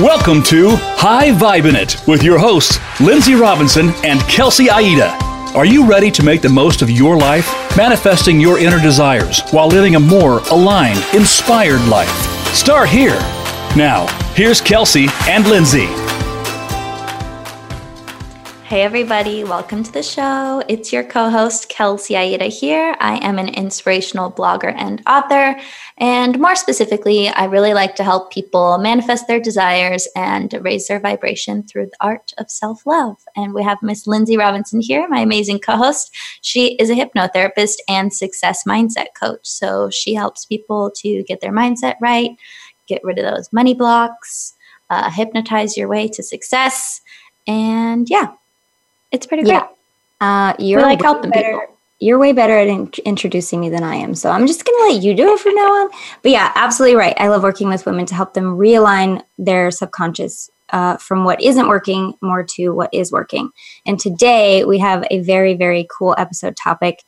Welcome to High Vibin' It with your hosts, Lynnsey Robinson and Kelsey Aida. Are you ready to make the most of your life, manifesting your inner desires while living a more aligned, inspired life? Start here. Now, here's Kelsey and Lynnsey. Hey, everybody, welcome to the show. It's your co host, Kelsey Aida here. I am an inspirational blogger and author. And more specifically, I really like to help people manifest their desires and raise their vibration through the art of self love. And we have Miss Lynnsey Robinson here, my amazing co host. She is a hypnotherapist and success mindset coach. So she helps people to get their mindset right, get rid of those money blocks, uh, hypnotize your way to success. And yeah, it's pretty great. Yeah. Uh, you're we like helping better, people. You're way better at in- introducing me than I am. So I'm just going to let you do it from now on. But yeah, absolutely right. I love working with women to help them realign their subconscious uh, from what isn't working more to what is working. And today we have a very, very cool episode topic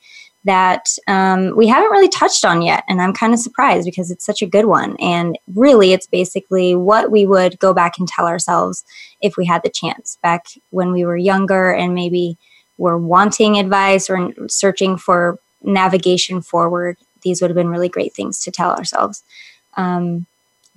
that um, we haven't really touched on yet. And I'm kind of surprised because it's such a good one. And really, it's basically what we would go back and tell ourselves if we had the chance back when we were younger and maybe were wanting advice or searching for navigation forward. These would have been really great things to tell ourselves. Um,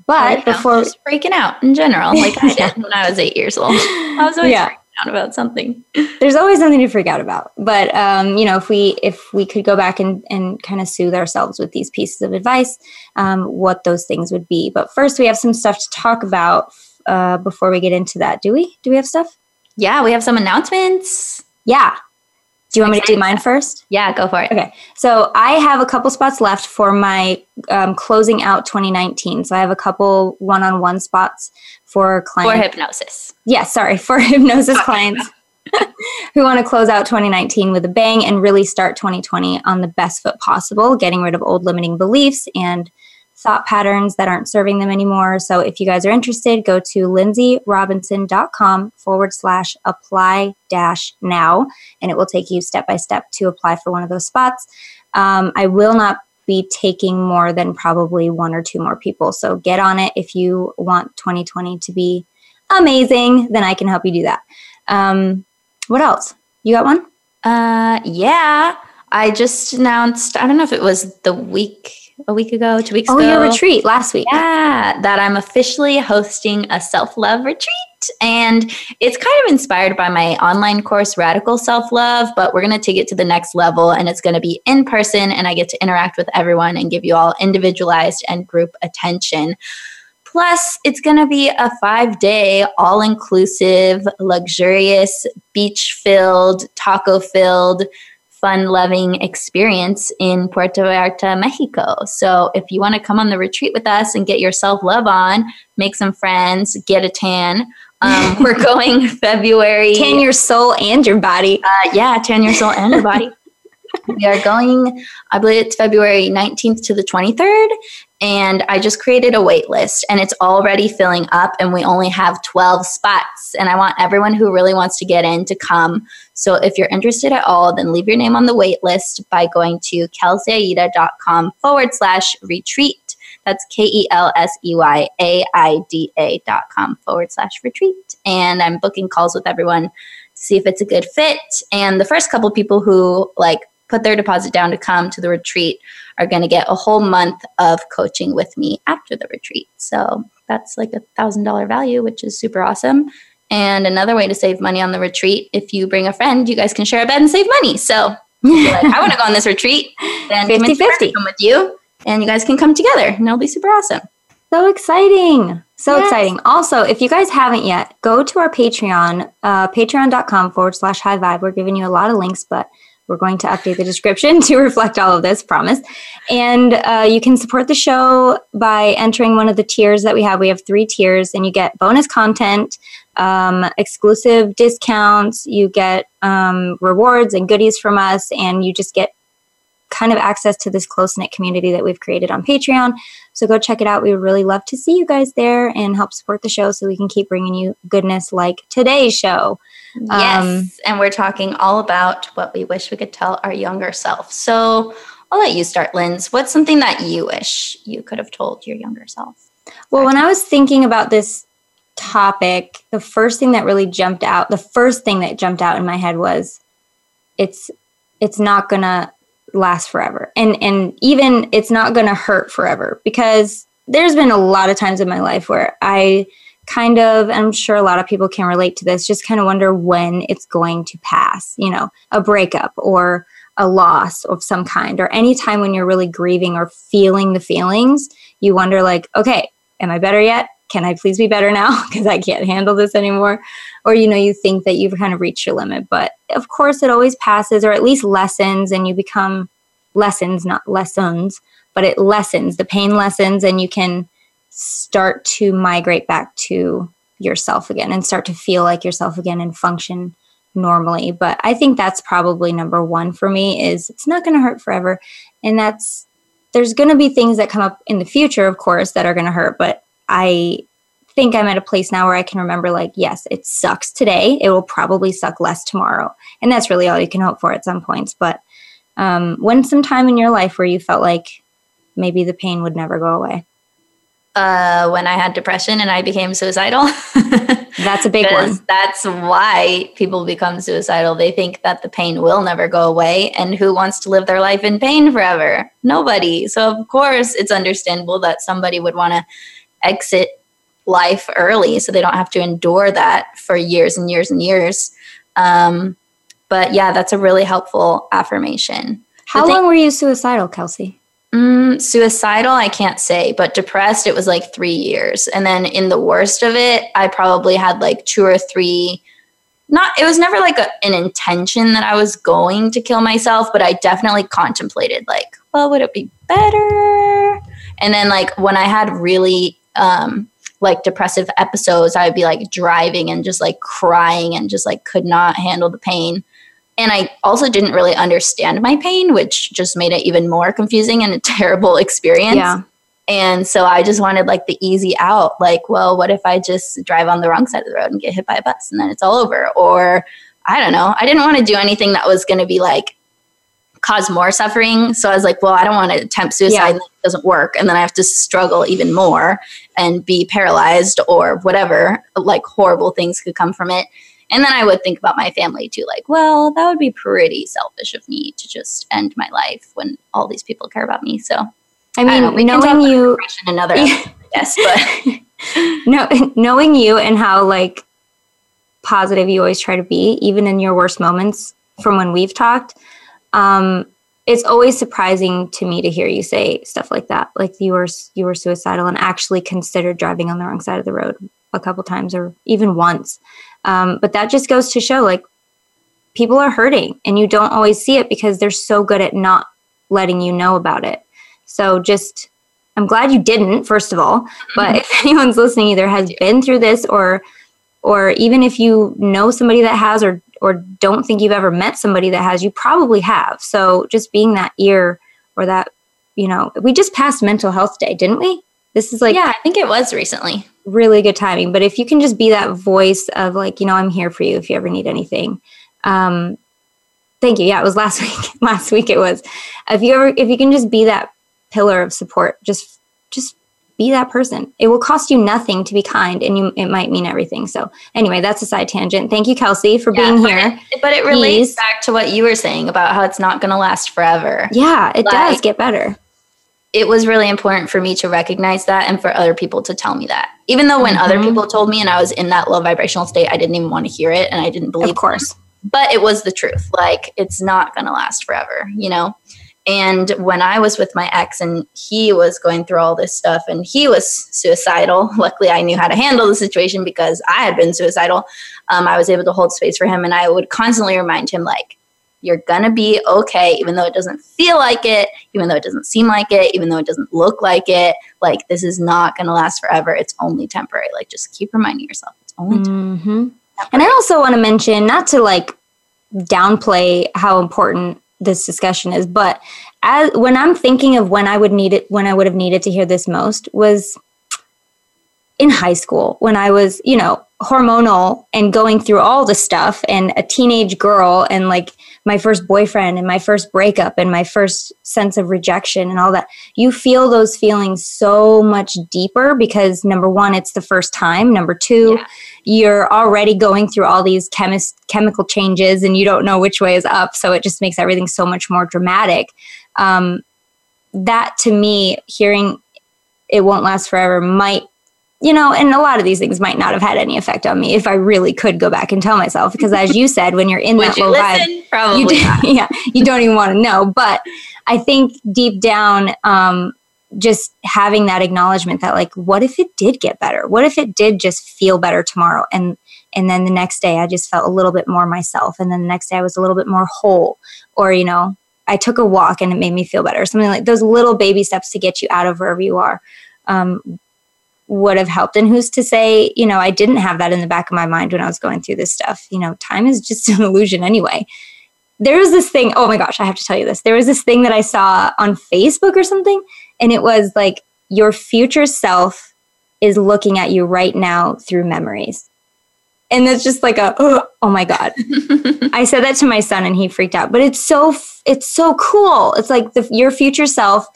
but know, before just freaking out in general, like I did when I was eight years old, I was always Yeah. About something. there's always something to freak out about but um, you know if we if we could go back and, and kind of soothe ourselves with these pieces of advice um, what those things would be. But first we have some stuff to talk about uh, before we get into that. Do we? Do we have stuff? Yeah, we have some announcements. yeah do you want me to do mine first Yeah, go for it. Okay, so I have a couple spots left for my um, closing out 2019. So I have a couple one-on-one spots for clients. For hypnosis. yeah, sorry, for hypnosis clients who want to close out 2019 with a bang and really start 2020 on the best foot possible, getting rid of old limiting beliefs and thought patterns that aren't serving them anymore. So if you guys are interested, go to lynnseyrobinson.com forward slash apply dash now, and it will take you step by step to apply for one of those spots. Um, I will not be taking more than probably one or two more people. So get on it if you want 2020 to be amazing, then I can help you do that. Um, what else? You got one? Uh, yeah, I just announced. I don't know if it was the week, a week ago, two weeks Oh, ago. your retreat last week. Yeah, that I'm officially hosting a self love retreat. And it's kind of inspired by my online course, Radical Self Love, but we're going to take it to the next level and it's going to be in person. And I get to interact with everyone and give you all individualized and group attention. Plus, it's going to be a five day, all inclusive, luxurious, beach filled, taco filled, fun loving experience in Puerto Vallarta, Mexico. So if you want to come on the retreat with us and get your self love on, make some friends, get a tan. Um, we're going February. Tan your soul and your body. Uh, yeah, tan your soul and your body. we are going, I believe it's February 19th to the 23rd. And I just created a wait list and it's already filling up. And we only have 12 spots. And I want everyone who really wants to get in to come. So if you're interested at all, then leave your name on the wait list by going to kelseyaida.com forward slash retreat. That's K E L S E Y A I D A dot com forward slash retreat. And I'm booking calls with everyone to see if it's a good fit. And the first couple people who like put their deposit down to come to the retreat are going to get a whole month of coaching with me after the retreat. So that's like a thousand dollar value, which is super awesome. And another way to save money on the retreat, if you bring a friend, you guys can share a bed and save money. So like, I want to go on this retreat, then convince your friend to 50-50. come with you, and you guys can come together, and it'll be super awesome. So exciting. So Yes. exciting. Also, if you guys haven't yet, go to our Patreon, uh, patreon.com forward slash high vibe. We're giving you a lot of links, but we're going to update the description to reflect all of this, promise. And uh, you can support the show by entering one of the tiers that we have. We have three tiers, and you get bonus content, um, exclusive discounts, you get um, rewards and goodies from us, and you just get kind of access to this close knit community that we've created on Patreon. So go check it out. We would really love to see you guys there and help support the show so we can keep bringing you goodness like today's show. Yes. Um, and we're talking all about what we wish we could tell our younger self. So I'll let you start, Linz. What's something that you wish you could have told your younger self? Well, when I was thinking about this topic, the first thing that really jumped out, the first thing that jumped out in my head was it's it's not gonna last forever. And and even it's not gonna hurt forever because there's been a lot of times in my life where I kind of I'm sure a lot of people can relate to this, just kind of wonder when it's going to pass, you know, a breakup or a loss of some kind or any time when you're really grieving or feeling the feelings, you wonder like, okay, am I better yet? Can I please be better now? Because I can't handle this anymore. Or, you know, you think that you've kind of reached your limit. But of course, it always passes or at least lessens and you become lessons, not lessons, but it lessens. The pain lessens and you can start to migrate back to yourself again and start to feel like yourself again and function normally. But I think that's probably number one for me is it's not going to hurt forever. And that's, there's going to be things that come up in the future, of course, that are going to hurt. But I think I'm at a place now where I can remember, like, yes, it sucks today. It will probably suck less tomorrow. And that's really all you can hope for at some points. But um, when some time in your life where you felt like maybe the pain would never go away? Uh, when I had depression and I became suicidal. That's a big one. That's why people become suicidal. They think that the pain will never go away. And who wants to live their life in pain forever? Nobody. So, of course, it's understandable that somebody would want to exit life early so they don't have to endure that for years and years and years. Um, but yeah, that's a really helpful affirmation. How thing- long were you suicidal, Kelsey? Mm, suicidal, I can't say, but depressed, it was like three years. And then in the worst of it, I probably had like two or three. Not, it was never like a, an intention that I was going to kill myself, but I definitely contemplated, like, well, would it be better? And then, like, when I had really um, like depressive episodes, I would be like driving and just like crying and just like could not handle the pain. And I also didn't really understand my pain, which just made it even more confusing and a terrible experience. Yeah. And so I just wanted like the easy out. Like, well, what if I just drive on the wrong side of the road and get hit by a bus and then it's all over? Or I don't know. I didn't want to do anything that was going to be like cause more suffering. So I was like, well, I don't want to attempt suicide. Yeah. It doesn't work. And then I have to struggle even more and be paralyzed or whatever. Like horrible things could come from it. And then I would think about my family too, like, well, that would be pretty selfish of me to just end my life when all these people care about me. So, I mean, I know, knowing you, another, yes, but no, knowing you and how like positive you always try to be, even in your worst moments from when we've talked, um, it's always surprising to me to hear you say stuff like that, like you were you were suicidal and actually considered driving on the wrong side of the road a couple times or even once. Um, but that just goes to show like people are hurting and you don't always see it because they're so good at not letting you know about it. So just, I'm glad you didn't, first of all. But if anyone's listening, either has been through this or, or even if you know somebody that has or or don't think you've ever met somebody that has, you probably have. So just being that ear or that, you know, we just passed mental health day, didn't we? This is like Yeah, I think it was recently really good timing. But if you can just be that voice of like, you know, I'm here for you if you ever need anything. Um, thank you. Yeah, it was last week. last week it was. If you ever, if you can just be that pillar of support, just, just be that person. It will cost you nothing to be kind, and you, it might mean everything. So, anyway, that's a side tangent. Thank you, Kelsey, for yeah, being but here. It, but it relates Please. back to what you were saying about how it's not going to last forever. Yeah, it like, does get better it was really important for me to recognize that and for other people to tell me that. Even though when mm-hmm. other people told me and I was in that low vibrational state, I didn't even want to hear it and I didn't believe Of course. Them. But it was the truth. Like it's not going to last forever, you know? And when I was with my ex and he was going through all this stuff and he was suicidal, luckily I knew how to handle the situation because I had been suicidal. Um, I was able to hold space for him and I would constantly remind him, like, you're gonna be okay, even though it doesn't feel like it, even though it doesn't seem like it, even though it doesn't look like it. Like, this is not gonna last forever. It's only temporary. Like, just keep reminding yourself it's only mm-hmm. And I also want to mention, not to like downplay how important this discussion is, but as when I'm thinking of when I would need it, when I would have needed to hear this most was in high school when I was, you know, hormonal and going through all the stuff and a teenage girl and like my first boyfriend and my first breakup and my first sense of rejection and all that. You feel those feelings so much deeper because number one it's the first time. Number two yeah. you're already going through all these chemis- chemical changes and you don't know which way is up. So it just makes everything so much more dramatic. Um, that to me hearing it won't last forever might you know, and a lot of these things might not have had any effect on me if I really could go back and tell myself. Because as you said, when you're in that low vibe, Probably you do, yeah, you don't even want to know. But I think deep down, um, just having that acknowledgement that like, what if it did get better? What if it did just feel better tomorrow? And and then the next day, I just felt a little bit more myself. And then the next day, I was a little bit more whole. Or you know, I took a walk and it made me feel better. Something like those little baby steps to get you out of wherever you are. Um, would have helped. And who's to say, you know, I didn't have that in the back of my mind when I was going through this stuff. You know, time is just an illusion anyway. There was this thing, oh my gosh, I have to tell you this. There was this thing that I saw on Facebook or something, and it was like, your future self is looking at you right now through memories. And it's just like a oh, oh my god. I said that to my son and he freaked out. But it's so it's so cool. It's like the, your future self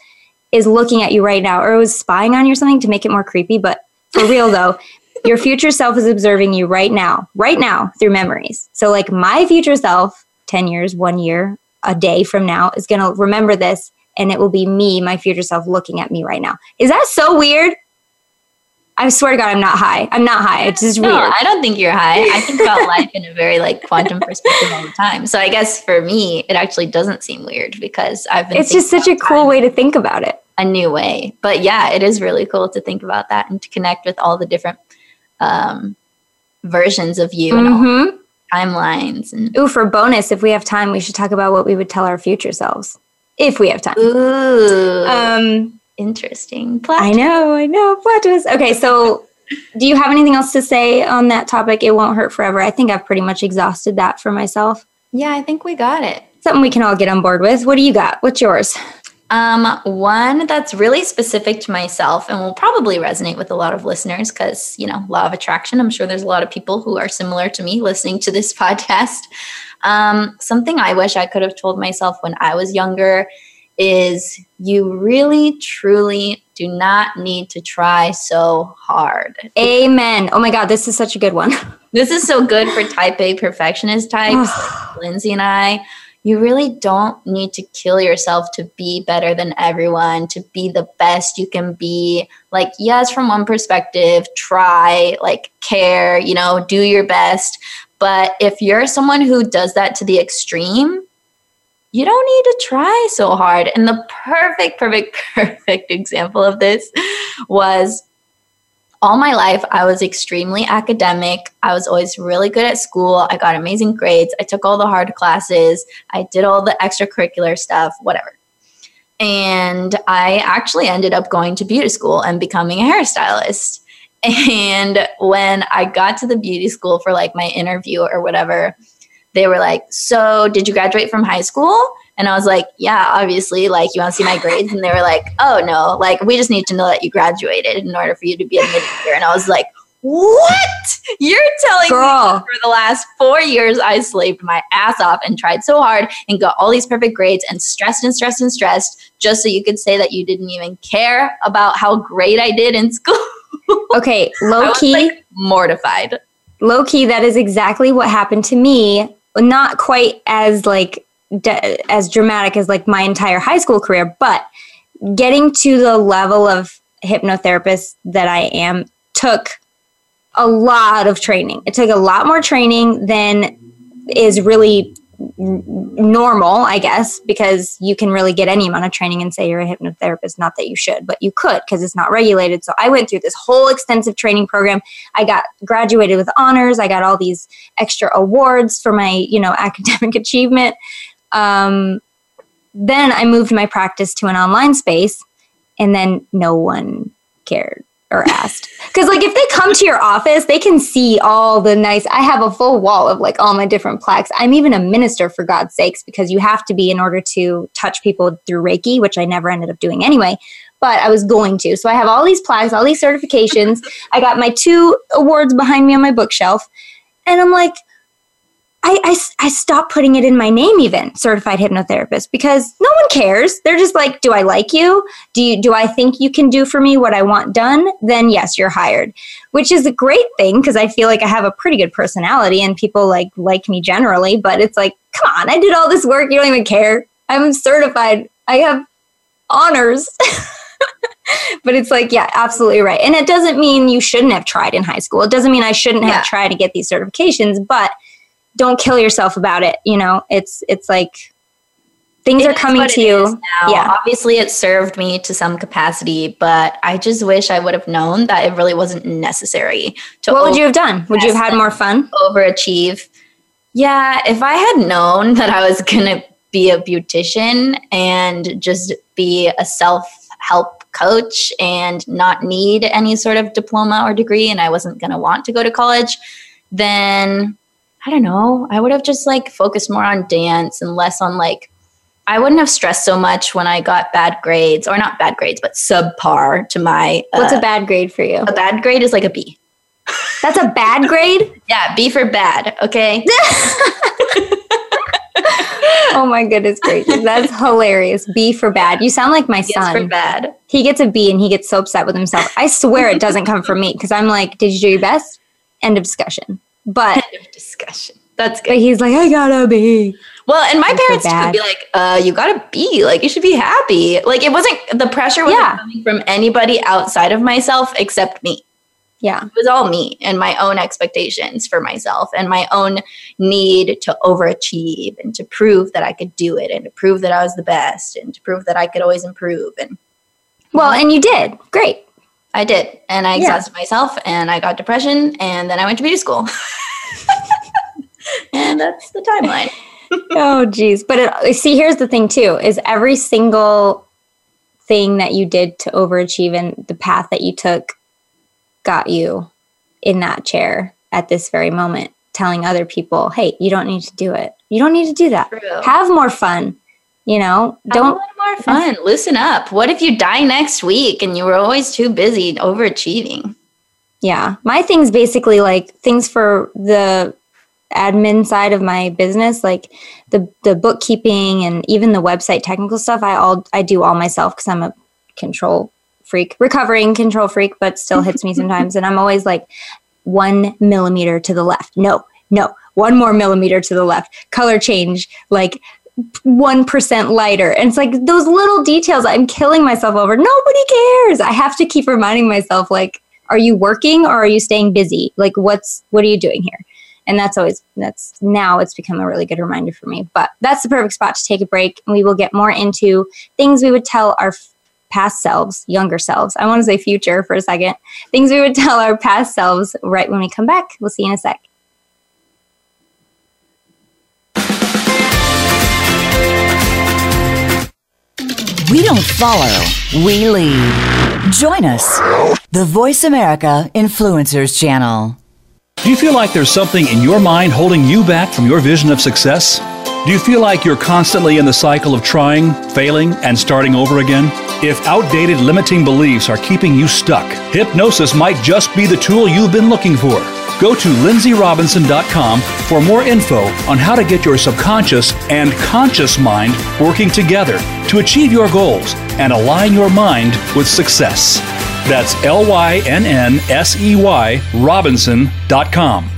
is looking at you right now or was spying on you or something to make it more creepy. But for real though, your future self is observing you right now, right now through memories. So, like my future self, 10 years, one year, a day from now, is going to remember this and it will be me, my future self, looking at me right now. Is that so weird? I swear to God, I'm not high. I'm not high. It's just no, weird. I don't think you're high. I think about life in a very like quantum perspective all the time. So I guess for me, it actually doesn't seem weird because I've been. It's just such a cool way to think about it. A new way, but yeah, it is really cool to think about that and to connect with all the different um, versions of you mm-hmm. and timelines. And ooh, for bonus, if we have time, we should talk about what we would tell our future selves if we have time. Ooh. Um interesting. Plot I know, I know. Plot twist. Okay, so do you have anything else to say on that topic? It won't hurt forever. I think I've pretty much exhausted that for myself. Yeah, I think we got it. Something we can all get on board with. What do you got? What's yours? Um, one that's really specific to myself and will probably resonate with a lot of listeners because, you know, law of attraction. I'm sure there's a lot of people who are similar to me listening to this podcast. Um, something I wish I could have told myself when I was younger is you really truly do not need to try so hard. Amen. Oh my God, this is such a good one. this is so good for type A perfectionist types, like Lynnsey and I. You really don't need to kill yourself to be better than everyone, to be the best you can be. Like, yes, from one perspective, try, like, care, you know, do your best. But if you're someone who does that to the extreme, you don't need to try so hard. And the perfect, perfect, perfect example of this was all my life, I was extremely academic. I was always really good at school. I got amazing grades. I took all the hard classes. I did all the extracurricular stuff, whatever. And I actually ended up going to beauty school and becoming a hairstylist. And when I got to the beauty school for like my interview or whatever, they were like, So, did you graduate from high school? And I was like, Yeah, obviously. Like, you want to see my grades? And they were like, Oh, no. Like, we just need to know that you graduated in order for you to be admitted here. And I was like, what? You're telling Girl. me for the last four years I slaved my ass off and tried so hard and got all these perfect grades and stressed and stressed and stressed just so you could say that you didn't even care about how great I did in school. Okay, low key. Like mortified. Low key, that is exactly what happened to me not quite as like de- as dramatic as like my entire high school career, but getting to the level of hypnotherapist that I am took a lot of training. It took a lot more training than is really normal, I guess, because you can really get any amount of training and say you're a hypnotherapist. Not that you should, but you could because it's not regulated. So I went through this whole extensive training program. I got graduated with honors. I got all these extra awards for my, you know, academic achievement. Um, then I moved my practice to an online space, and then no one cared or asked. Because like if they come to your office, they can see all the nice. I have a full wall of like all my different plaques. I'm even a minister for God's sakes because you have to be in order to touch people through Reiki, which I never ended up doing anyway. but I was going to. So I have all these plaques, all these certifications. I got my two awards behind me on my bookshelf. And I'm like, I, I, I stopped putting it in my name even certified hypnotherapist because no one cares. They're just like do i like you? Do you do i think you can do for me what i want done? Then yes you're hired. Which is a great thing because i feel like i have a pretty good personality and people like like me generally but it's like come on i did all this work. You don't even care. I'm certified. I have honors. But it's like yeah absolutely right. And it doesn't mean you shouldn't have tried in high school. It doesn't mean i shouldn't have Yeah. tried to get these certifications but don't kill yourself about it. You know, it's it's like things It are coming to you. Yeah. Obviously, it served me to some capacity, but I just wish I would have known that it really wasn't necessary to What would you have done? Would you have had more fun? overachieve. Yeah, if I had known that I was going to be a beautician and just be a self help coach and not need any sort of diploma or degree, and I wasn't going to want to go to college, then I don't know. I would have just like focused more on dance and less on like, I wouldn't have stressed so much when I got bad grades, or not bad grades, but subpar to my. What's uh, a bad grade for you? a bad grade is like a B. That's a bad grade? Yeah, B for bad. Okay. oh my goodness gracious. That's hilarious. B for bad. You sound like my son. Yes, for bad. He gets a B and he gets so upset with himself. I swear it doesn't come from me because I'm like, did you do your best? End of discussion. But End of discussion. That's but good. he's like, I gotta be. Well, and my parents would be like, uh, you gotta be. Like, you should be happy. Like, it wasn't, the pressure wasn't Yeah. coming from anybody outside of myself except me. Yeah. It was all me and my own expectations for myself and my own need to overachieve and to prove that I could do it and to prove that I was the best and to prove that I could always improve. And Well, and you did. Great. I did. And I Yeah. exhausted myself and I got depression and then I went to beauty school. and that's the timeline. oh geez but it, see here's the thing too is every single thing that you did to overachieve and the path that you took got you in that chair at this very moment telling other people hey you don't need to do it you don't need to do that True. have more fun you know Have a don't little more fun. Loosen up. What if you die next week and you were always too busy overachieving? Yeah. My thing's basically like things for the admin side of my business, like the the bookkeeping and even the website technical stuff. I all I do all myself because I'm a control freak, recovering control freak, but still hits me sometimes. And I'm always like one millimeter to the left. No, no, one more millimeter to the left. Color change, like one percent lighter. And it's like those little details I'm killing myself over. Nobody cares. I have to keep reminding myself, like, are you working or are you staying busy? Like, what's what are you doing here? And that's always that's now it's become a really good reminder for me. But that's the perfect spot to take a break, and we will get more into things we would tell our past selves, younger selves. I want to say future for a second. Things we would tell our past selves right when we come back. We'll see you in a sec. We don't follow, we lead. Join us, the Voice America Influencers Channel. Do you feel like there's something in your mind holding you back from your vision of success? Do you feel like you're constantly in the cycle of trying, failing, and starting over again? If outdated limiting beliefs are keeping you stuck, hypnosis might just be the tool you've been looking for. Go to lynnseyrobinson.com for more info on how to get your subconscious and conscious mind working together to achieve your goals and align your mind with success. That's L Y N N S E Y Robinson.com.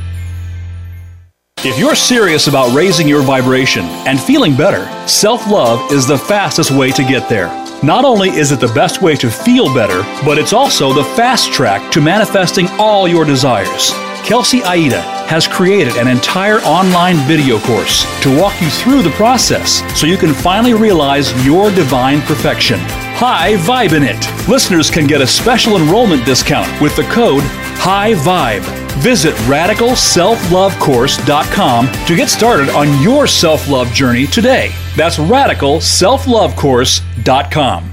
If you're serious about raising your vibration and feeling better, self love is the fastest way to get there. Not only is it the best way to feel better, but it's also the fast track to manifesting all your desires. Kelsey Aida has created an entire online video course to walk you through the process so you can finally realize your divine perfection. High Vibin' It. Listeners can get a special enrollment discount with the code High Vibe. Visit radicalselflovecourse.com to get started on your self love journey today. That's radicalselflovecourse.com.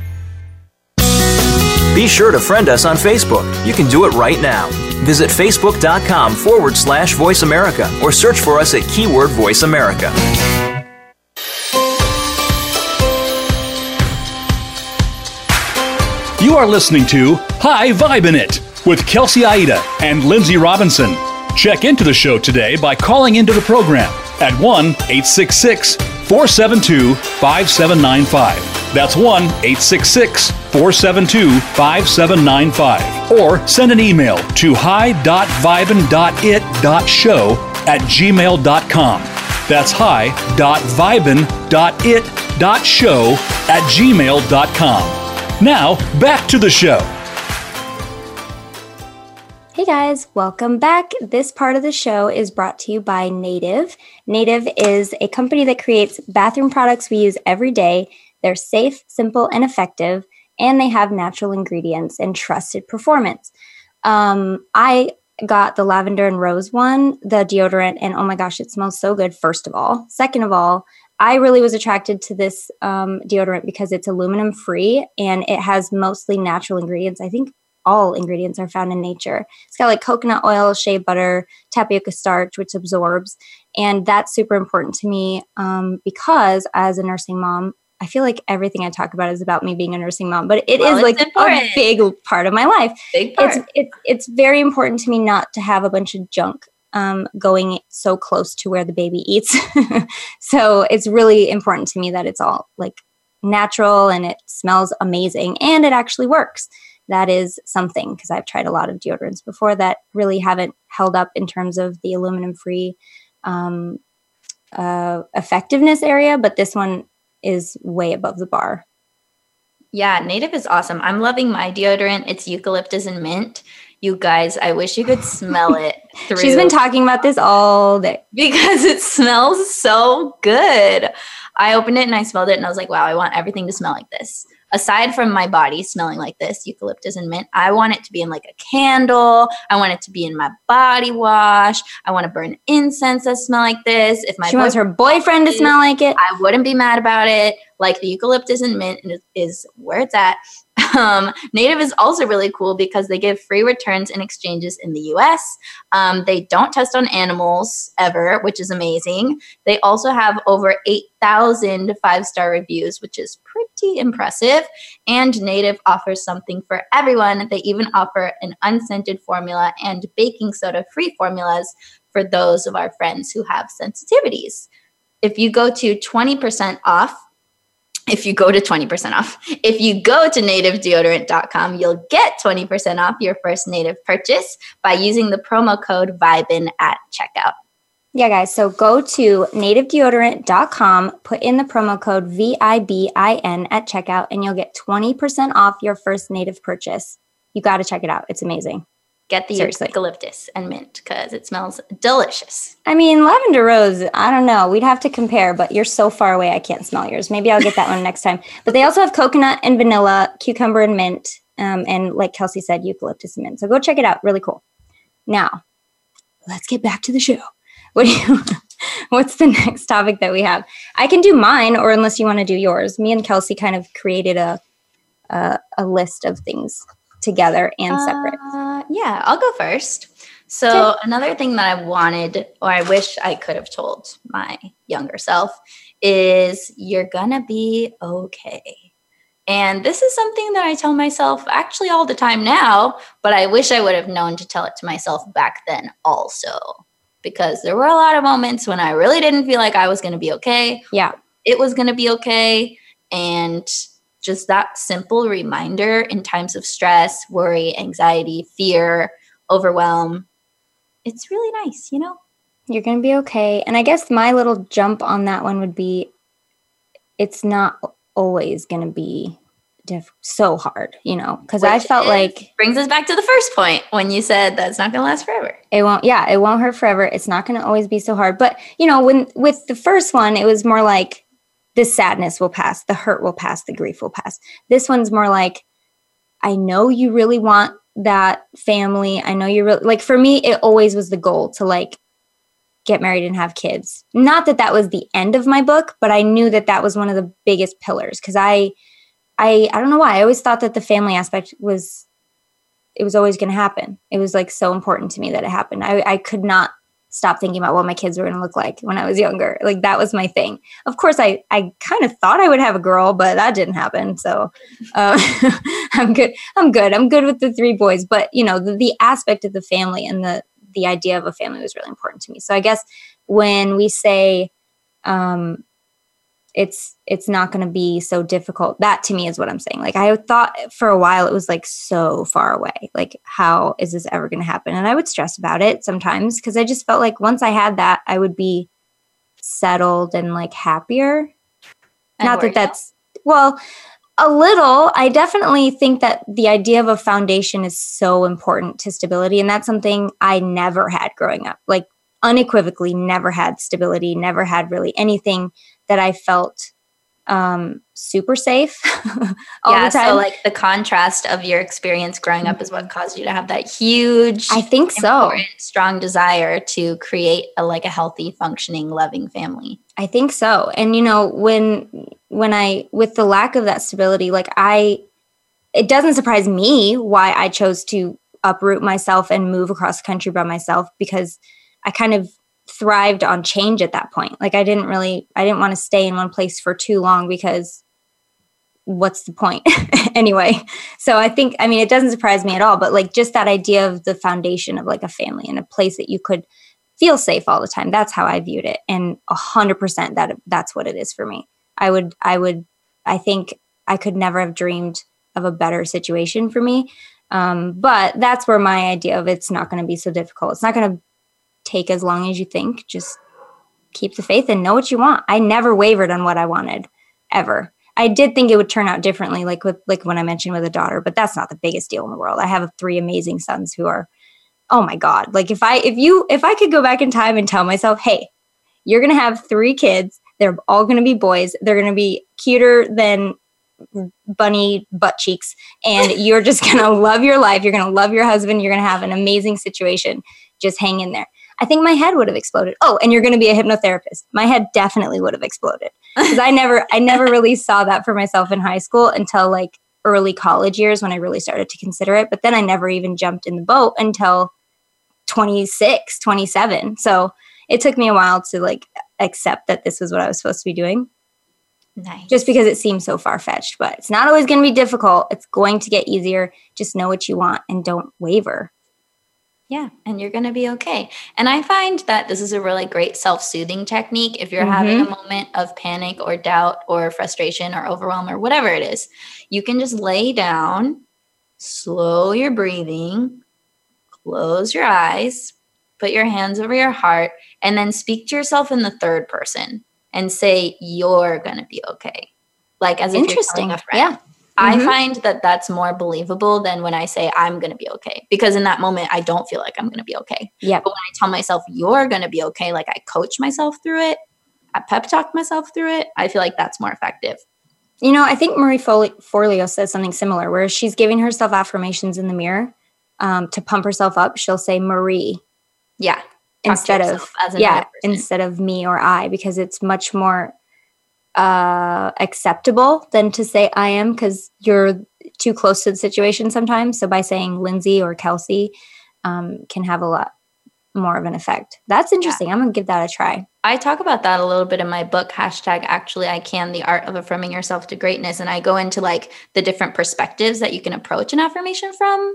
Be sure to friend us on Facebook. You can do it right now. Visit facebook.com forward slash voice America or search for us at keyword voice America. You are listening to High Vibin' It with Kelsey Aida and Lynnsey Robinson. Check into the show today by calling into the program at 1 866 472 5795. That's 1 866 472 5795. Or send an email to hi.vibin.it.show at gmail.com. That's hi.vibin.it.show at gmail.com. Now, back to the show. Hey guys, welcome back. This part of the show is brought to you by Native. Native is a company that creates bathroom products we use every day. They're safe, simple, and effective, and they have natural ingredients and trusted performance. Um, I got the lavender and rose one, the deodorant, and oh my gosh, it smells so good, first of all. Second of all, I really was attracted to this um, deodorant because it's aluminum free and it has mostly natural ingredients. I think all ingredients are found in nature. It's got like coconut oil, shea butter, tapioca starch, which absorbs. And that's super important to me um, because as a nursing mom, I feel like everything I talk about is about me being a nursing mom, but it well, is like important. a big part of my life. Big part. It's, it's, it's very important to me not to have a bunch of junk um, going so close to where the baby eats. so it's really important to me that it's all like natural and it smells amazing and it actually works that is something because I've tried a lot of deodorants before that really haven't held up in terms of the aluminum free um, uh, effectiveness area, but this one is way above the bar. Yeah, native is awesome. I'm loving my deodorant. It's eucalyptus and mint. You guys, I wish you could smell it. Through She's been talking about this all day because it smells so good. I opened it and I smelled it and I was like, wow, I want everything to smell like this aside from my body smelling like this, eucalyptus and mint, I want it to be in like a candle. I want it to be in my body wash. I want to burn incense that smell like this. If my she wants her boyfriend to smell like it, I wouldn't be mad about it. Like the eucalyptus and mint is, where it's at. Um, Native is also really cool because they give free returns and exchanges in the US. Um, they don't test on animals ever, which is amazing. They also have over 8,000 five star reviews, which is pretty impressive. And Native offers something for everyone. They even offer an unscented formula and baking soda free formulas for those of our friends who have sensitivities. If you go to 20% off if you go to 20% off. If you go to nativedeodorant.com, you'll get 20% off your first native purchase by using the promo code VIBIN at checkout. Yeah, guys. So go to nativedeodorant.com, put in the promo code VIBIN at checkout, and you'll get 20% off your first native purchase. You got to check it out. It's amazing. Get the Seriously. eucalyptus and mint because it smells delicious. I mean, lavender rose, I don't know. We'd have to compare, but you're so far away, I can't smell yours. Maybe I'll get that one next time. But they also have coconut and vanilla, cucumber and mint, um, and like Kelsey said, eucalyptus and mint. So go check it out. Really cool. Now, let's get back to the show. What do you? What's the next topic that we have? I can do mine, or unless you want to do yours. Me and Kelsey kind of created a a, a list of things together and separate? Uh, yeah, I'll go first. So, another thing that I wanted, or I wish I could have told my younger self, is you're gonna be okay. And this is something that I tell myself actually all the time now, but I wish I would have known to tell it to myself back then also. Because there were a lot of moments when I really didn't feel like I was gonna be okay. Yeah. It was gonna be okay. And just that simple reminder in times of stress, worry, anxiety, fear, overwhelm, it's really nice, you know? You're going to be okay. And I guess my little jump on that one would be it's not always going to be diff- so hard, you know, because I felt like brings us back to the first point when you said that's not going to last forever. It won't, yeah, it won't hurt forever. It's not going to always be so hard. But, you know, when with the first one, it was more like, the sadness will pass, the hurt will pass, the grief will pass. This one's more like, I know you really want that family. I know you really like for me, it always was the goal to like get married and have kids. Not that that was the end of my book, but I knew that that was one of the biggest pillars because I, I, I don't know why. I always thought that the family aspect was, it was always going to happen. It was like so important to me that it happened. I, I could not stop thinking about what my kids were going to look like when I was younger. Like that was my thing. Of course, I I kind of thought I would have a girl, but that didn't happen. So uh, I'm good. I'm good. I'm good with the three boys. But you know, the, the aspect of the family and the the idea of a family was really important to me. So I guess when we say um, it's it's not going to be so difficult. That to me is what i'm saying. Like i thought for a while it was like so far away. Like how is this ever going to happen? And i would stress about it sometimes because i just felt like once i had that i would be settled and like happier. And not that that's well a little. I definitely think that the idea of a foundation is so important to stability and that's something i never had growing up. Like unequivocally never had stability never had really anything that I felt um, super safe all yeah, the time. So like the contrast of your experience growing up is what mm-hmm. caused you to have that huge I think so. strong desire to create a like a healthy, functioning, loving family. I think so. And you know, when when I with the lack of that stability, like I it doesn't surprise me why I chose to uproot myself and move across the country by myself because I kind of thrived on change at that point. Like I didn't really I didn't want to stay in one place for too long because what's the point anyway? So I think I mean it doesn't surprise me at all, but like just that idea of the foundation of like a family and a place that you could feel safe all the time. That's how I viewed it. And a hundred percent that that's what it is for me. I would I would I think I could never have dreamed of a better situation for me. Um, but that's where my idea of it's not going to be so difficult. It's not going to take as long as you think. Just keep the faith and know what you want. I never wavered on what I wanted ever. I did think it would turn out differently, like with like when I mentioned with a daughter, but that's not the biggest deal in the world. I have three amazing sons who are, oh my god! Like if I if you if I could go back in time and tell myself, hey, you're gonna have three kids. They're all gonna be boys. They're gonna be cuter than bunny butt cheeks, and you're just gonna love your life. You're gonna love your husband. You're gonna have an amazing situation. Just hang in there. I think my head would have exploded. Oh, and you're going to be a hypnotherapist. My head definitely would have exploded because I never, I never really saw that for myself in high school until like early college years when I really started to consider it. But then I never even jumped in the boat until 26, 27. So it took me a while to like accept that this was what I was supposed to be doing. Nice. Just because it seems so far fetched, but it's not always going to be difficult. It's going to get easier. Just know what you want and don't waver. Yeah, and you're going to be okay. And I find that this is a really great self soothing technique. If you're mm-hmm. having a moment of panic or doubt or frustration or overwhelm or whatever it is, you can just lay down, slow your breathing, close your eyes, put your hands over your heart, and then speak to yourself in the third person and say, You're going to be okay. Like as if you're telling a friend. Yeah. Mm-hmm. I find that that's more believable than when I say I'm going to be okay because in that moment I don't feel like I'm going to be okay. Yeah. But when I tell myself you're going to be okay, like I coach myself through it, I pep talk myself through it, I feel like that's more effective. You know, I think Marie Forleo says something similar where she's giving herself affirmations in the mirror um, to pump herself up. She'll say Marie. Yeah. Instead of yeah, instead of me or I, because it's much more uh, acceptable than to say I am because you're too close to the situation sometimes. So by saying Lynnsey or Kelsey um, can have a lot more of an effect. That's interesting. Yeah. I'm gonna give that a try. I talk about that a little bit in my book, hashtag actually I can, the art of affirming yourself to greatness. And I go into like the different perspectives that you can approach an affirmation from.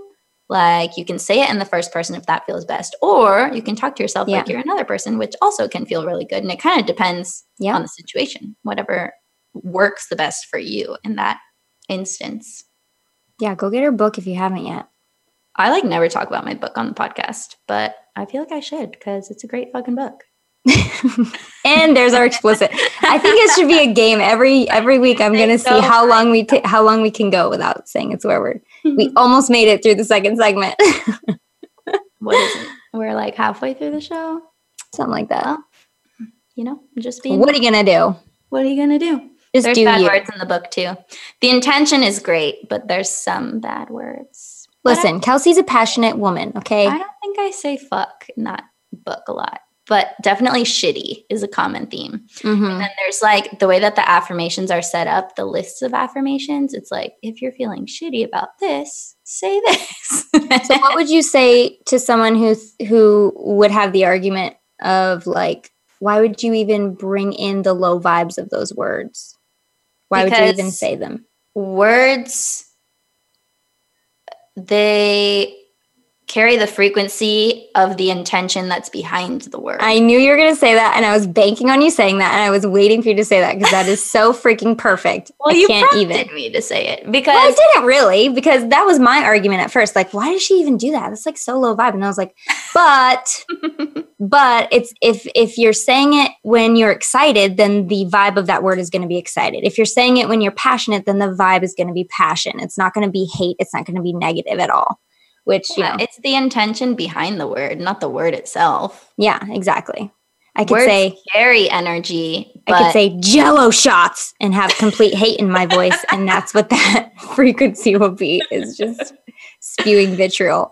Like you can say it in the first person if that feels best, or you can talk to yourself yeah. like you're another person, which also can feel really good. And it kind of depends yeah. on the situation, whatever works the best for you in that instance. Yeah, go get her book if you haven't yet. I like never talk about my book on the podcast, but I feel like I should because it's a great fucking book. and there's our explicit. I think it should be a game every every week. I'm gonna see how long we t- how long we can go without saying it's swear word. We almost made it through the second segment. what is it? We're like halfway through the show, something like that. Well, you know, just being. What are you gonna do? What are you gonna do? Just there's bad you. words in the book too. The intention is great, but there's some bad words. Listen, Kelsey's a passionate woman. Okay, I don't think I say fuck in that book a lot but definitely shitty is a common theme. Mm-hmm. And then there's like the way that the affirmations are set up, the lists of affirmations. It's like, if you're feeling shitty about this, say this. so, what would you say to someone who who would have the argument of like why would you even bring in the low vibes of those words? Why would you even say them? Words, they carry the frequency of the intention that's behind the word. I knew you were going to say that, and I was banking on you saying that, and I was waiting for you to say that because that is so freaking perfect. well, I you can't even. me to say it Well, I didn't really because that was my argument at first. Like, why does she even do that? That's like so low vibe. And I was like, but, but it's if if you're saying it when you're excited, then the vibe of that word is going to be excited. If you're saying it when you're passionate, then the vibe is going to be passion. It's not going to be hate. It's not going to be negative at all. Which you yeah, know, it's the intention behind the word, not the word itself. yeah, exactly. I could Words say carry energy. I could say jello shots and have complete hate in my voice. And that's what that frequency will be is just spewing vitriol.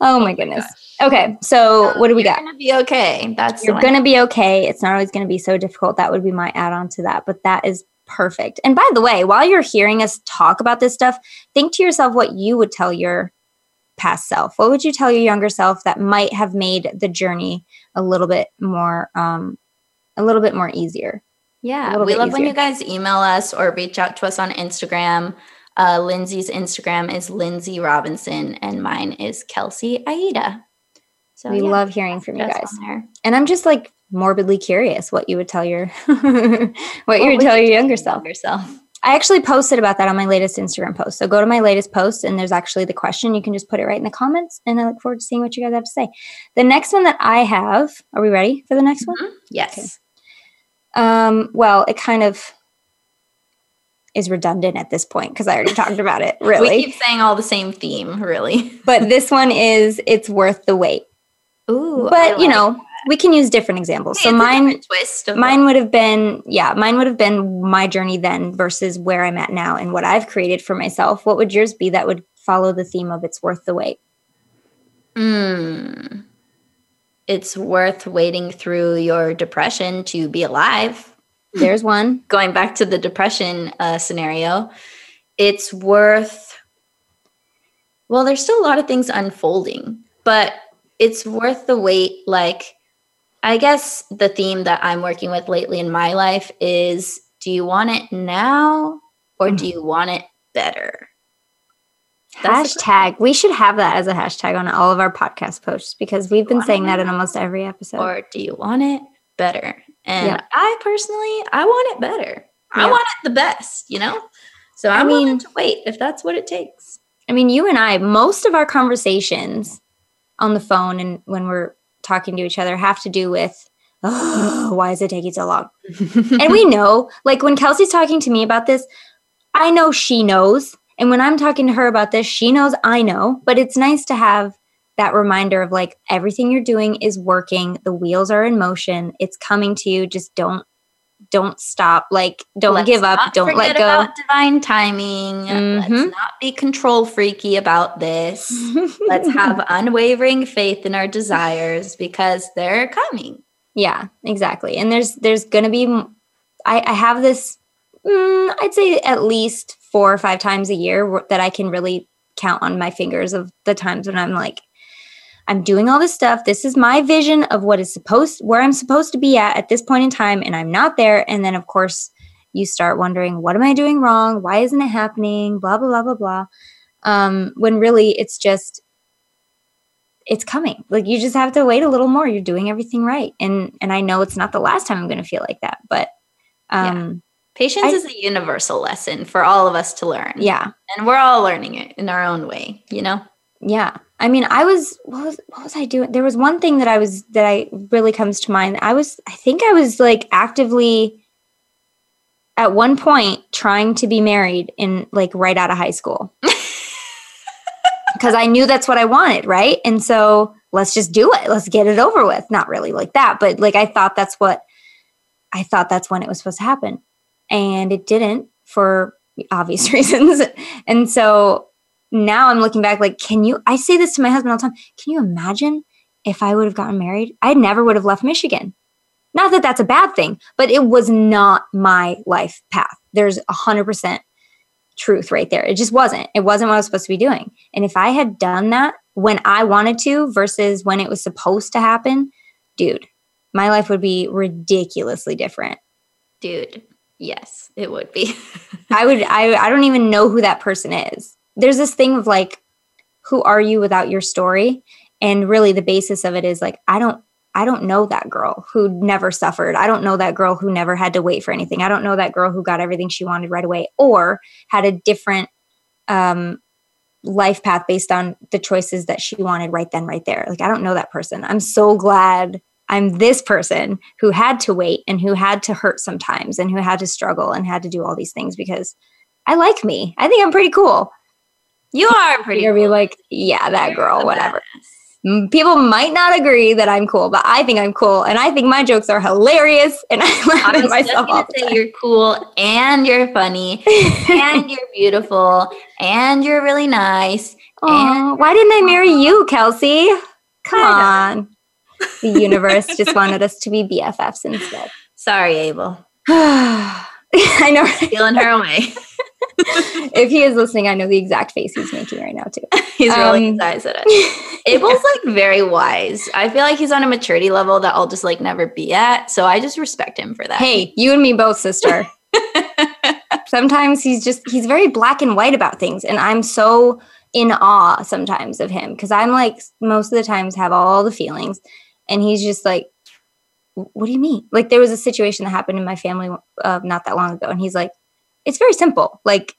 Oh my goodness. Okay. So what do we You're got? gonna be okay. That's You're going to be okay. It's not always going to be so difficult. That would be my add on to that. But that is perfect. And by the way, while you're hearing us talk about this stuff, think to yourself what you would tell your past self. What would you tell your younger self that might have made the journey a little bit more, um, a little bit more easier? Yeah, we love when you guys email us or reach out to us on Instagram. Uh, Lynnsey's Instagram is Lynnsey Robinson, and mine is Kelsey Aida. So we yeah, love hearing from you guys. And I'm just like morbidly curious what you would tell your what you What would would tell you your younger self. Yourself. I actually posted about that on my latest Instagram post. So go to my latest post and there's actually the question. You can just put it right in the comments and I look forward to seeing what you guys have to say. The next one that I have, are we ready for the next one? Yes. Um, well, it kind of is redundant at this point because I already talked about it, really. We keep saying all the same theme, really. but this one is it's worth the wait. Ooh, But you know. We can use different examples. Hey, so mine twist. Mine would have been yeah mine would have been my journey then versus where i'm at now and what i've created for myself what would yours be that would follow the theme of it's worth the wait Mm. It's worth waiting through your depression to be alive. there's one Going back to the depression uh, scenario, it's worth, well, there's still a lot of things unfolding, but it's worth the wait. Like, I guess the theme that I'm working with lately in my life is do you want it now or do you want it better? That's hashtag we should have that as a hashtag on all of our podcast posts because we've been saying that in almost every episode or do you want it better? And Yeah. I personally, I want it better. I want it the best, you know? So I I'm willing mean- to wait if that's what it takes. i mean you and i most of our conversations on the phone and when we're talking to each other have to do with oh, why is it taking so long? And we know like when kelsey's talking to me about this i know she knows. And when i'm talking to her about this she knows i know. But it's nice to have that reminder of like everything you're doing is working. The wheels are in motion. It's coming to you. Just don't don't stop like don't Let's give up don't let go About divine timing. Mhm. Let's not be control freaky about this. Let's have unwavering faith in our desires because they're coming. Yeah, exactly. And there's there's gonna be I have this mm, I'd say at least four or five times a year that I can really count on my fingers of the times when I'm like I'm doing all this stuff. This is my vision of what is supposed where I'm supposed to be at at this point in time and I'm not there and then of course you start wondering what am I doing wrong? Why isn't it happening? blah blah blah blah blah. Um when really it's just it's coming. Like you just have to wait a little more. You're doing everything right. And and I know it's not the last time I'm going to feel like that, but um Patience I- is a universal lesson for all of us to learn. yeah. And we're all learning it in our own way, you know? Yeah. I mean, I was what was what was I doing? There was one thing that I was that I really comes to mind. I was I think I was like actively at one point trying to be married in like right out of high school. Cuz I knew that's what I wanted, right? And so let's just do it. Let's get it over with. Not really like that, but like I thought that's what I thought that's when it was supposed to happen. And it didn't for obvious reasons. And so now I'm looking back, like, can you? I say this to my husband all the time. Can you imagine if I would have gotten married? I never would have left Michigan. Not that that's a bad thing, but it was not my life path. There's a hundred percent truth right there. It just wasn't. It wasn't what I was supposed to be doing. And if I had done that when I wanted to versus when it was supposed to happen, dude, my life would be ridiculously different. Dude, yes, it would be. I would I I don't even know who that person is. There's this thing of like who are you without your story? And really the basis of it is like I don't I don't know that girl who never suffered. I don't know that girl who never had to wait for anything. I don't know that girl who got everything she wanted right away or had a different um, life path based on the choices that she wanted right then, right there. Like, I don't know that person. I'm so glad I'm this person who had to wait and who had to hurt sometimes and who had to struggle and had to do all these things because I like me. I think I'm pretty cool. You are pretty. You're cool. be like, yeah, that girl, whatever. People might not agree that I'm cool, but I think I'm cool, and I think my jokes are hilarious, and I laugh at myself the time. You're cool, and you're funny, and you're beautiful, and you're really nice. Oh, why didn't I marry you, Kelsey? Come on. the universe just wanted us to be BFFs instead. Sorry, Abel. I know. Feeling her away. If he is listening, I know the exact face he's making right now too. he's rolling um, his eyes at it. Abel's like very wise. I feel like he's on a maturity level that I'll just like never be at. So I just respect him for that. Hey, you and me both, sister. sometimes he's just he's very black and white about things, and I'm so in awe sometimes of him because I'm like most of the times have all the feelings, and he's just like what do you mean? Like there was a situation that happened in my family uh, not that long ago, and he's like, it's very simple. Like,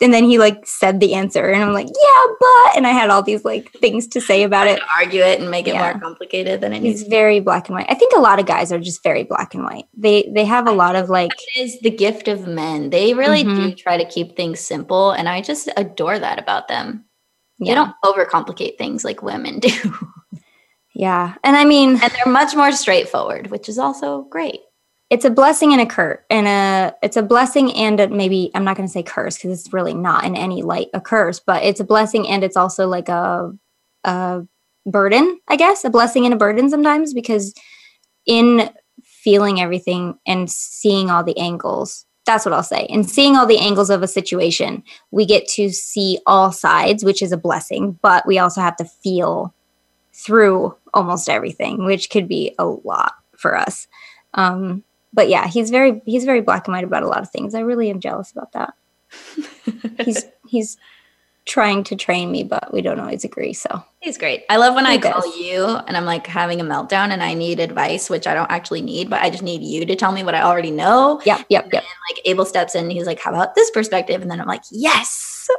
and then he like said the answer, and I'm like, yeah, but, and I had all these like things to say about it. argue it and make it yeah. more complicated than it He's very black and white. I think a lot of guys are just very black and white. They they have a lot of like. It is the gift of men. They really mm-hmm. do try to keep things simple, and I just adore that about them. Yeah. They don't overcomplicate things like women do. Yeah. And I mean, and they're much more straightforward, which is also great it's a blessing and a curse and a it's a blessing and a, maybe i'm not going to say curse because it's really not in any light a curse but it's a blessing and it's also like a a burden i guess a blessing and a burden sometimes because in feeling everything and seeing all the angles that's what i'll say and seeing all the angles of a situation we get to see all sides which is a blessing but we also have to feel through almost everything which could be a lot for us. Um, but yeah, he's very he's very black and white about a lot of things. I really am jealous about that. he's he's trying to train me, but we don't always agree. So he's great. I love when he I does. call you and I'm like having a meltdown and I need advice, which I don't actually need, but I just need you to tell me what I already know. Yep, yep, yep. like Abel steps in, he's like, "How about this perspective?" And then I'm like, "Yes."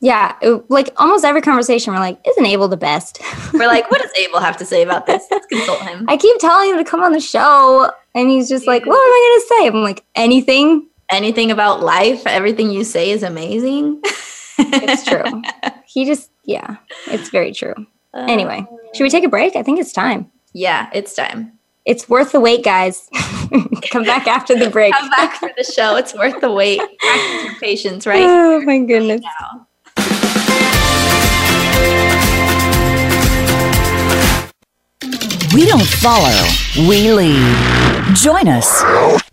Yeah, it, like almost every conversation, we're like, "Isn't Abel the best?" we're like, "What does Abel have to say about this?" Let's consult him. I keep telling him to come on the show, and he's just like, "What am I going to say?" I'm like, "Anything, anything about life. Everything you say is amazing." it's true. He just, yeah, it's very true. Uh, anyway, should we take a break? I think it's time. Yeah, it's time. It's worth the wait, guys. Come back after the break. Come back for the show. It's worth the wait. Practice your patience, right? Oh my goodness. Right We don't follow, we lead. Join us,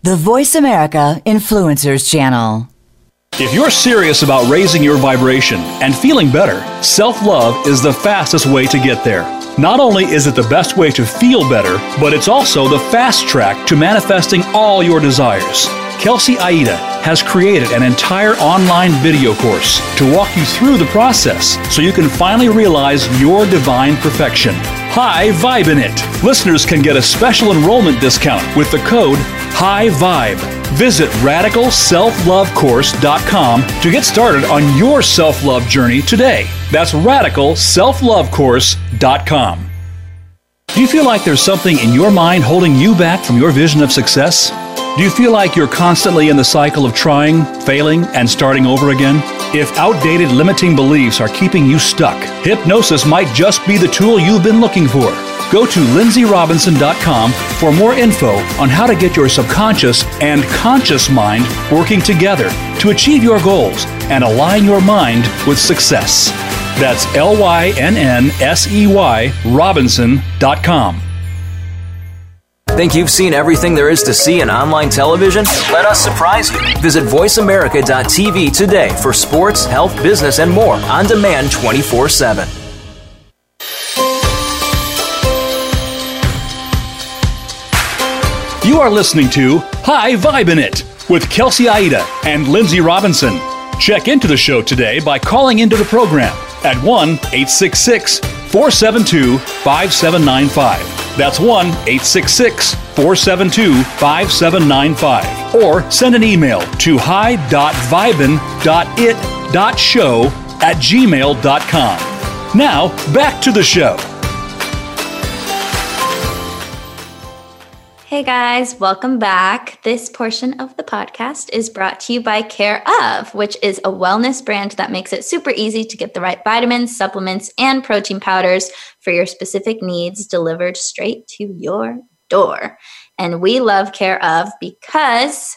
the Voice America Influencers Channel. If you're serious about raising your vibration and feeling better, self love is the fastest way to get there. Not only is it the best way to feel better, but it's also the fast track to manifesting all your desires. Kelsey Aida has created an entire online video course to walk you through the process so you can finally realize your divine perfection. High Vibin' It. Listeners can get a special enrollment discount with the code High Vibe. Visit radicalselflovecourse.com to get started on your self love journey today. That's radicalselflovecourse.com. Do you feel like there's something in your mind holding you back from your vision of success? Do you feel like you're constantly in the cycle of trying, failing, and starting over again? If outdated limiting beliefs are keeping you stuck, hypnosis might just be the tool you've been looking for. Go to lynnseyrobinson.com for more info on how to get your subconscious and conscious mind working together to achieve your goals and align your mind with success. That's L Y N N S E Y Robinson.com. Think you've seen everything there is to see in online television? Let us surprise you. Visit VoiceAmerica.tv today for sports, health, business, and more on demand 24 7. You are listening to High Vibin' It with Kelsey Aida and Lynnsey Robinson. Check into the show today by calling into the program at 1 866 472 5795. That's 1 866 472 5795. Or send an email to hi.vibin.it.show at gmail.com. Now, back to the show. Hey guys, welcome back. This portion of the podcast is brought to you by Care of, which is a wellness brand that makes it super easy to get the right vitamins, supplements, and protein powders for your specific needs delivered straight to your door. And we love Care of because,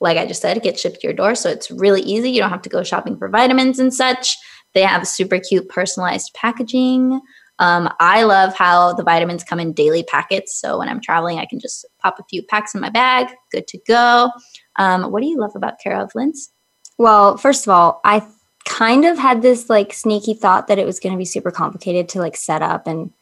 like I just said, it gets shipped to your door. So it's really easy. You don't have to go shopping for vitamins and such. They have super cute personalized packaging. Um, I love how the vitamins come in daily packets. So when I'm traveling, I can just pop a few packs in my bag, good to go. Um, what do you love about Care of, Linz? Well, first of all, I kind of had this like sneaky thought that it was going to be super complicated to like set up and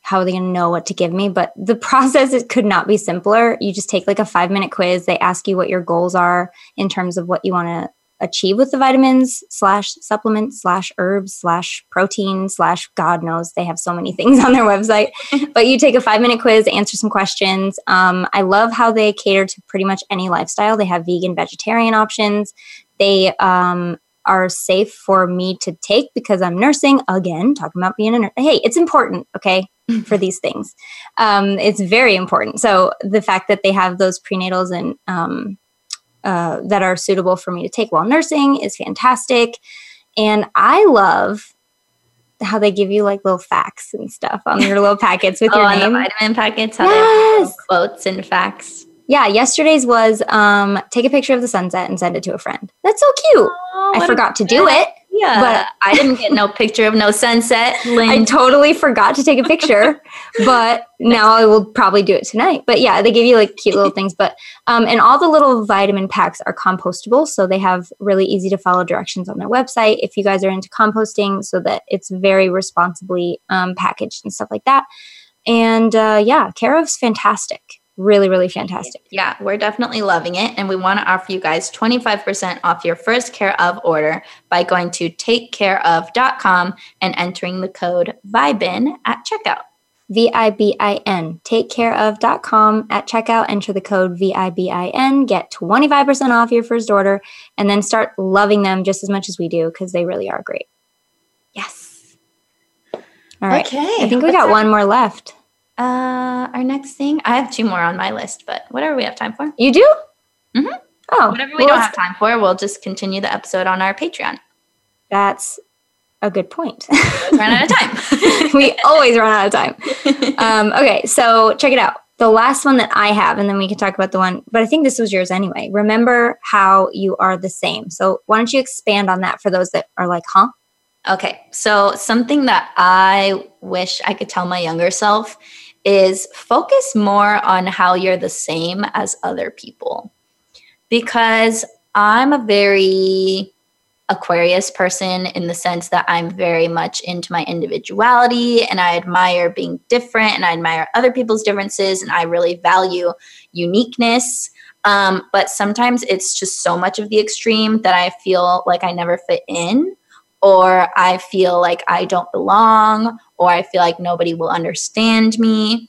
how are they going to know what to give me but the process it could not be simpler you just take like a five minute quiz they ask you what your goals are in terms of what you want to achieve with the vitamins slash supplements slash herbs slash protein slash god knows they have so many things on their website. But you take a five minute quiz answer some questions. Um, i love how they cater to pretty much any lifestyle. They have vegan vegetarian options. They um, are safe for me to take because i'm nursing. Again talking about being a nurse. Hey it's important okay for these things. Um, it's very important. So the fact that they have those prenatals and um, uh, that are suitable for me to take while nursing is fantastic. And I love how they give you like little facts and stuff on your little packets with oh, your name. the vitamin packets, how yes. quotes and facts. Yeah, yesterday's was um, take a picture of the sunset and send it to a friend. That's so cute. Oh, I forgot to do it. Yeah, but I didn't get no picture of no sunset. I totally forgot to take a picture, but now I will probably do it tonight. But yeah, they give you like cute little things. But um, and all the little vitamin packs are compostable, so they have really easy to follow directions on their website. If you guys are into composting, so that it's very responsibly um, packaged and stuff like that. And uh, yeah, Care of's fantastic really, really fantastic. Yeah, we're definitely loving it. And we want to offer you guys 25% off your first Care of order by going to takecareof.com and entering the code VIBIN at checkout. V I B I N. Takecareof.com at checkout. Enter the code V I B I N. Get 25% off your first order and then start loving them just as much as we do because they really are great. Yes. All right. Okay. I think we got one more left. Uh, our next thing, I have two more on my list, but whatever we have time for. You do? Mm-hmm. Oh, whatever we well, don't have time for, we'll just continue the episode on our Patreon. That's a good point. We run out of time. we always run out of time. Um, okay, so check it out. The last one that I have, and then we can talk about the one, but I think this was yours anyway. Remember how you are the same. So why don't you expand on that for those that are like, huh? Okay, so something that I wish I could tell my younger self is focus more on how you're the same as other people. Because I'm a very Aquarius person in the sense that I'm very much into my individuality and I admire being different and I admire other people's differences and I really value uniqueness. Um, but sometimes it's just so much of the extreme that I feel like I never fit in or I feel like I don't belong, or I feel like nobody will understand me.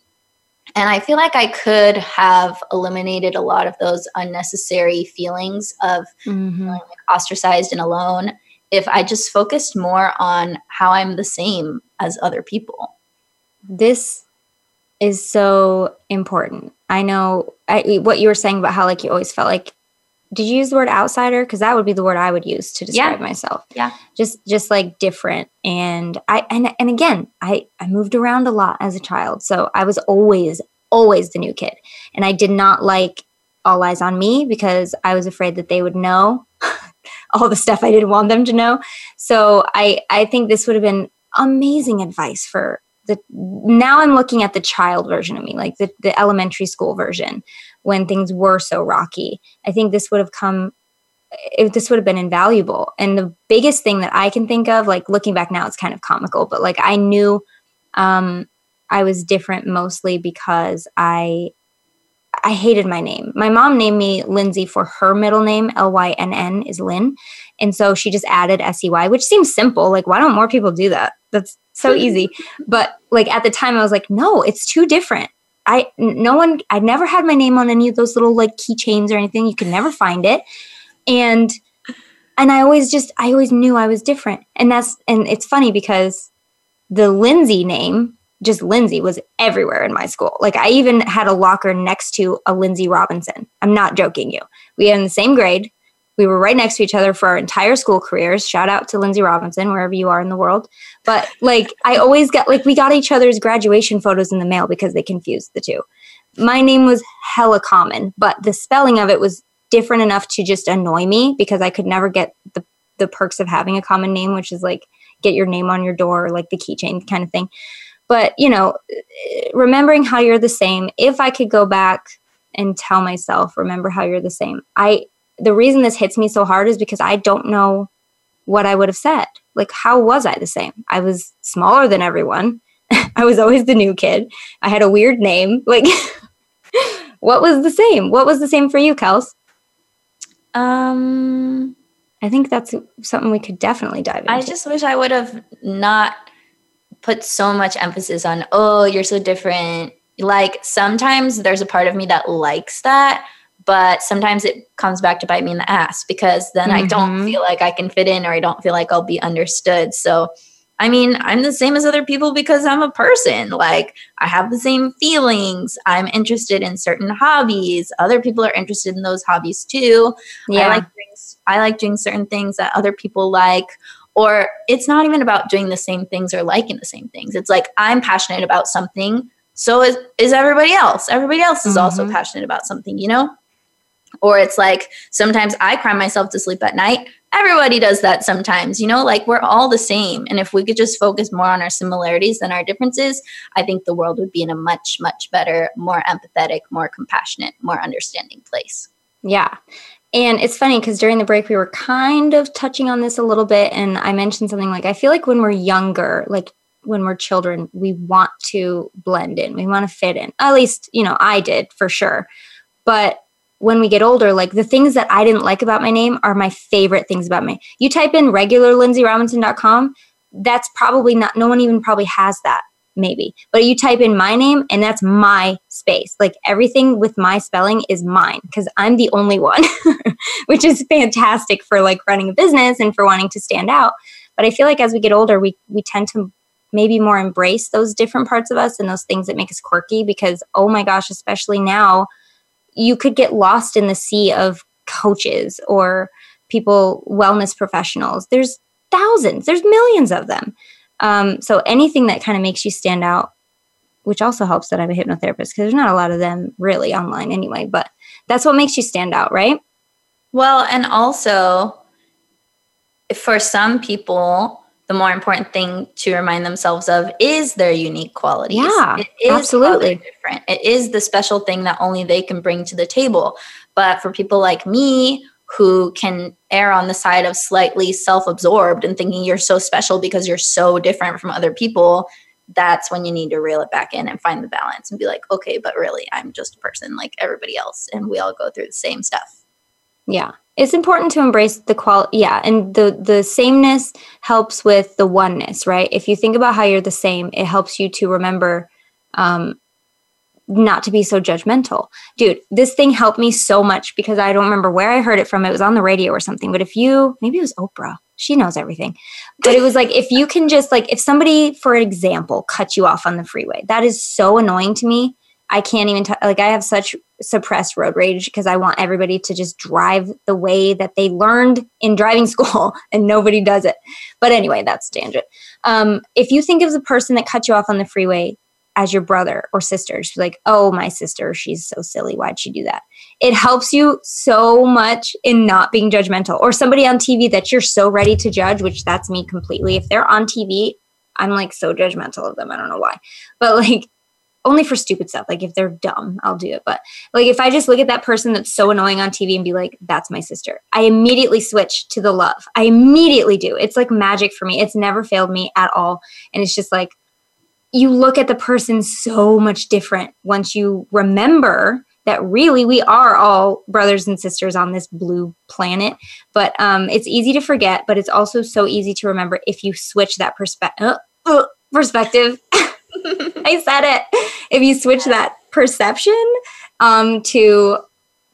And I feel like I could have eliminated a lot of those unnecessary feelings of mm-hmm. feeling like ostracized and alone if I just focused more on how I'm the same as other people. This is so important. I know I, what you were saying about how like you always felt like did you use the word outsider? Because that would be the word i would use to describe yeah. myself. Yeah. Just just like different. And i and, and again i i moved around a lot as a child. So i was always always the new kid. And i did not like all eyes on me because i was afraid that they would know all the stuff i didn't want them to know. So i i think this would have been amazing advice for the now i'm looking at the child version of me like the, the elementary school version when things were so rocky. I think this would have come if this would have been invaluable. And the biggest thing that I can think of, like looking back now, it's kind of comical, but like I knew um, I was different mostly because I I hated my name. My mom named me Lynnsey for her middle name, L Y N N is Lynn. And so she just added S E Y, which seems simple. Like, why don't more people do that? That's so easy. But like at the time, I was like, no, it's too different. I, no one, I never had my name on any of those little like keychains or anything. You could never find it. And, and I always just, I always knew I was different. And that's, and it's funny because the Lindsay name just Lindsay was everywhere in my school. Like I even had a locker next to a Lindsay Robinson. I'm not joking you. We had in the same grade. We were right next to each other for our entire school careers. Shout out to Lindsay Robinson, wherever you are in the world. But like I always got like we got each other's graduation photos in the mail because they confused the two. My name was hella common, but the spelling of it was different enough to just annoy me because I could never get the the perks of having a common name, which is like get your name on your door, like the keychain kind of thing but you know remembering how you're the same if i could go back and tell myself remember how you're the same i the reason this hits me so hard is because i don't know what i would have said. Like how was i the same? I was smaller than everyone. I was always the new kid. I had a weird name. Like what was the same? What was the same for you kels? Um, i think that's something we could definitely dive into. I just wish I would have not put so much emphasis on, oh, you're so different. Like sometimes there's a part of me that likes that, but sometimes it comes back to bite me in the ass because then I don't Mhm. feel like I can fit in or I don't feel like I'll be understood. So, I mean, I'm the same as other people because I'm a person. Like, I have the same feelings. I'm interested in certain hobbies. Other people are interested in those hobbies too. yeah I like doing I like doing certain things that other people like. Or it's not even about doing the same things or liking the same things. It's like I'm passionate about something, so is, is everybody else. Everybody else is also Mhm. passionate about something, you know? Or it's like sometimes I cry myself to sleep at night. Everybody does that sometimes, you know? Like we're all the same. And if we could just focus more on our similarities than our differences, I think the world would be in a much, much better, more empathetic, more compassionate, more understanding place. Yeah. And it's funny because during the break, we were kind of touching on this a little bit. And I mentioned something like, I feel like when we're younger, like when we're children, we want to blend in, we want to fit in. At least, you know, I did for sure. But when we get older, like the things that I didn't like about my name are my favorite things about me. You type in regular lindsay.robinson.com, that's probably not, no one even probably has that maybe. But you type in my name and that's my space. Like everything with my spelling is mine because I'm the only one, which is fantastic for like running a business and for wanting to stand out. But I feel like as we get older, we we tend to maybe more embrace those different parts of us and those things that make us quirky because oh my gosh, especially now, you could get lost in the sea of coaches or people wellness professionals. There's thousands, there's millions of them. Um, so anything that kind of makes you stand out, which also helps that I'm a hypnotherapist because there's not a lot of them really online anyway, but that's what makes you stand out, right? Well, and also for some people, the more important thing to remind themselves of is their unique qualities. Yeah, it is absolutely. different. It is the special thing that only they can bring to the table. But for people like me who can err on the side of slightly self-absorbed and thinking you're so special because you're so different from other people, that's when you need to reel it back in and find the balance and be like, okay, but really, I'm just a person like everybody else, and we all go through the same stuff. Yeah. It's important to embrace the quality. Yeah. And the, the sameness helps with the oneness, right? If you think about how you're the same, it helps you to remember um, not to be so judgmental. Dude, this thing helped me so much because I don't remember where I heard it from. It was on the radio or something. But if you, maybe it was Oprah, she knows everything. But it was like, if you can just, like, if somebody, for example, cut you off on the freeway, that is so annoying to me. I can't even, t- like, I have such suppressed road rage because I want everybody to just drive the way that they learned in driving school and nobody does it. But anyway, that's tangent. Um, if you think of the person that cut you off on the freeway as your brother or sister, she's like, oh, my sister, she's so silly. Why'd she do that? It helps you so much in not being judgmental. Or somebody on TV that you're so ready to judge, which that's me completely. If they're on TV, I'm like so judgmental of them. I don't know why. But like, only for stupid stuff. Like if they're dumb, I'll do it. But like if I just look at that person that's so annoying on TV and be like, that's my sister, I immediately switch to the love. I immediately do. It's like magic for me. It's never failed me at all. And it's just like you look at the person so much different once you remember that really we are all brothers and sisters on this blue planet. But um, it's easy to forget, but it's also so easy to remember if you switch that perspe- uh, uh, perspective. I said it. If you switch that perception um, to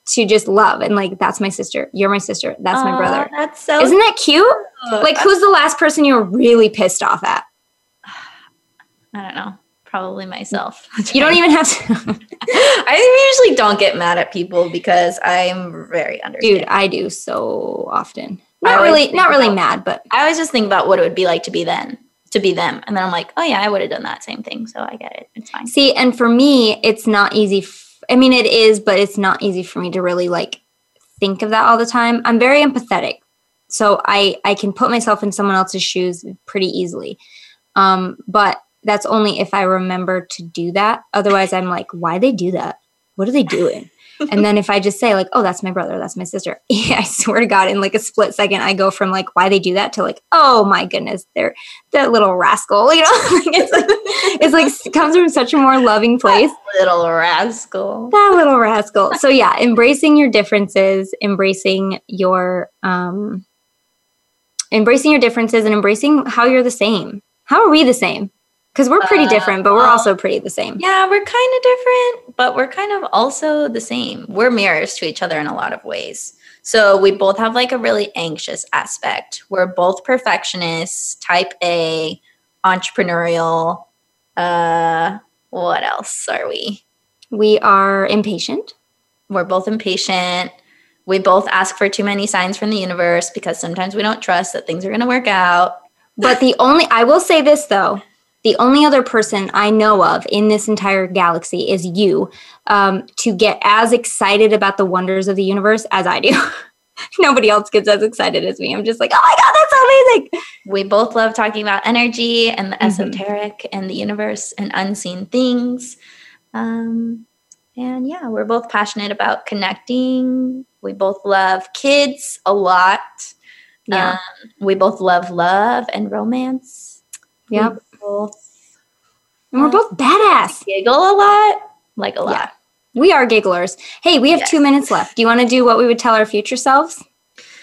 to just love and like that's my sister, you're my sister, that's my brother. That's so. Isn't that cute? Like, who's the last person you were really pissed off at? I don't know. Probably myself. You don't even have to. I usually don't get mad at people because I'm very understanding. Dude, I do so often. Not really, not really mad, but I always just think about what it would be like to be then, to be them, and then I'm like, oh yeah, I would have done that same thing. So I get it. It's fine. see, and for me, it's not easy. F- I mean, it is, but it's not easy for me to really like think of that all the time. I'm very empathetic, so I I can put myself in someone else's shoes pretty easily. Um, but that's only if I remember to do that. Otherwise, I'm like, why they do that? What are they doing? And then if I just say like, "Oh, that's my brother, that's my sister," yeah, I swear to God, in like a split second, I go from like, "Why they do that?" to like, "Oh my goodness, they're that little rascal," you know? like, it's like it's like comes from such a more loving place. Little rascal. That little rascal. So yeah, embracing your differences, embracing your um, embracing your differences, and embracing how you're the same. How are we the same? Because we're pretty Uh, different, but we're also pretty the same. Yeah, we're kind of different, but we're kind of also the same. We're mirrors to each other in a lot of ways. So we both have like a really anxious aspect. We're both perfectionists, type A, entrepreneurial. Uh, what else are we? We are impatient. We're both impatient. We both ask for too many signs from the universe because sometimes we don't trust that things are going to work out. But the only, I will say this though, the only other person I know of in this entire galaxy is you um, to get as excited about the wonders of the universe as I do. Nobody else gets as excited as me. I'm just like, oh my God, that's so amazing. We both love talking about energy and the Mhm. esoteric and the universe and unseen things. Um, and yeah, we're both passionate about connecting. We both love kids a lot. Yeah. Um, we both love love and romance. Yep. And we're both badass. giggle a lot, like a lot. Yeah. We are gigglers. Hey, we have Yes. two minutes left. Do you want to do what we would tell our future selves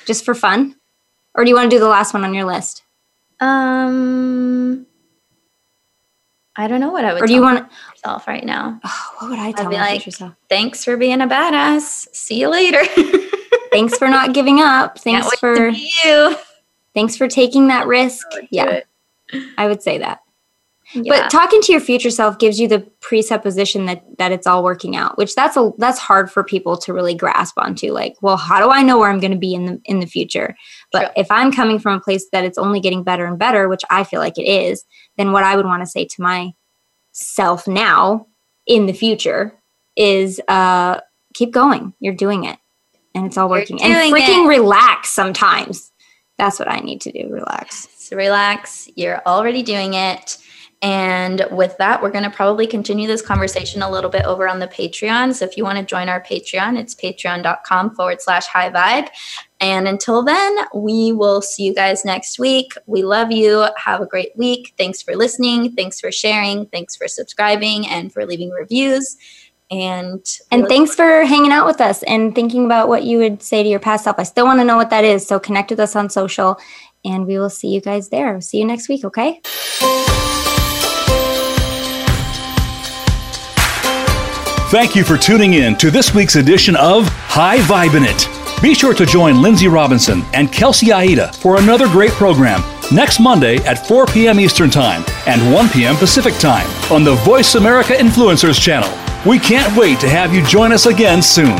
just for fun? Or do you want to do the last one on your list? Um, I don't know what I would. Or do you tell want myself right now? oh, what would I tell be my like- future self? Thanks for being a badass. See you later. Thanks for not giving up. Thanks for you. thanks for taking that risk. Yeah. I would say that. Yeah. But talking to your future self gives you the presupposition that that it's all working out, which that's a that's hard for people to really grasp onto. Like, well, how do I know where I'm going to be in the in the future? But True. if I'm coming from a place that it's only getting better and better, which I feel like it is, then what I would want to say to myself now in the future is uh keep going. You're doing it. And it's all working. And freaking it. relax sometimes. That's what I need to do. Relax. So relax. You're already doing it. And with that, we're going to probably continue this conversation a little bit over on the Patreon. So if you want to join our Patreon, it's patreon.com forward slash high vibe. And until then, we will see you guys next week. We love you. Have a great week. Thanks for listening. Thanks for sharing. Thanks for subscribing and for leaving reviews. And And thanks for hanging out with us and thinking about what you would say to your past self. I still want to know what that is. So connect with us on social and we will see you guys there. See you next week, okay? Thank you for tuning in to this week's edition of High Vibin' It. Be sure to join Lynnsey Robinson and Kelsey Aida for another great program next Monday at 4 p.m. Eastern Time and 1 p.m. Pacific Time on the Voice America Influencers channel. We can't wait to have you join us again soon.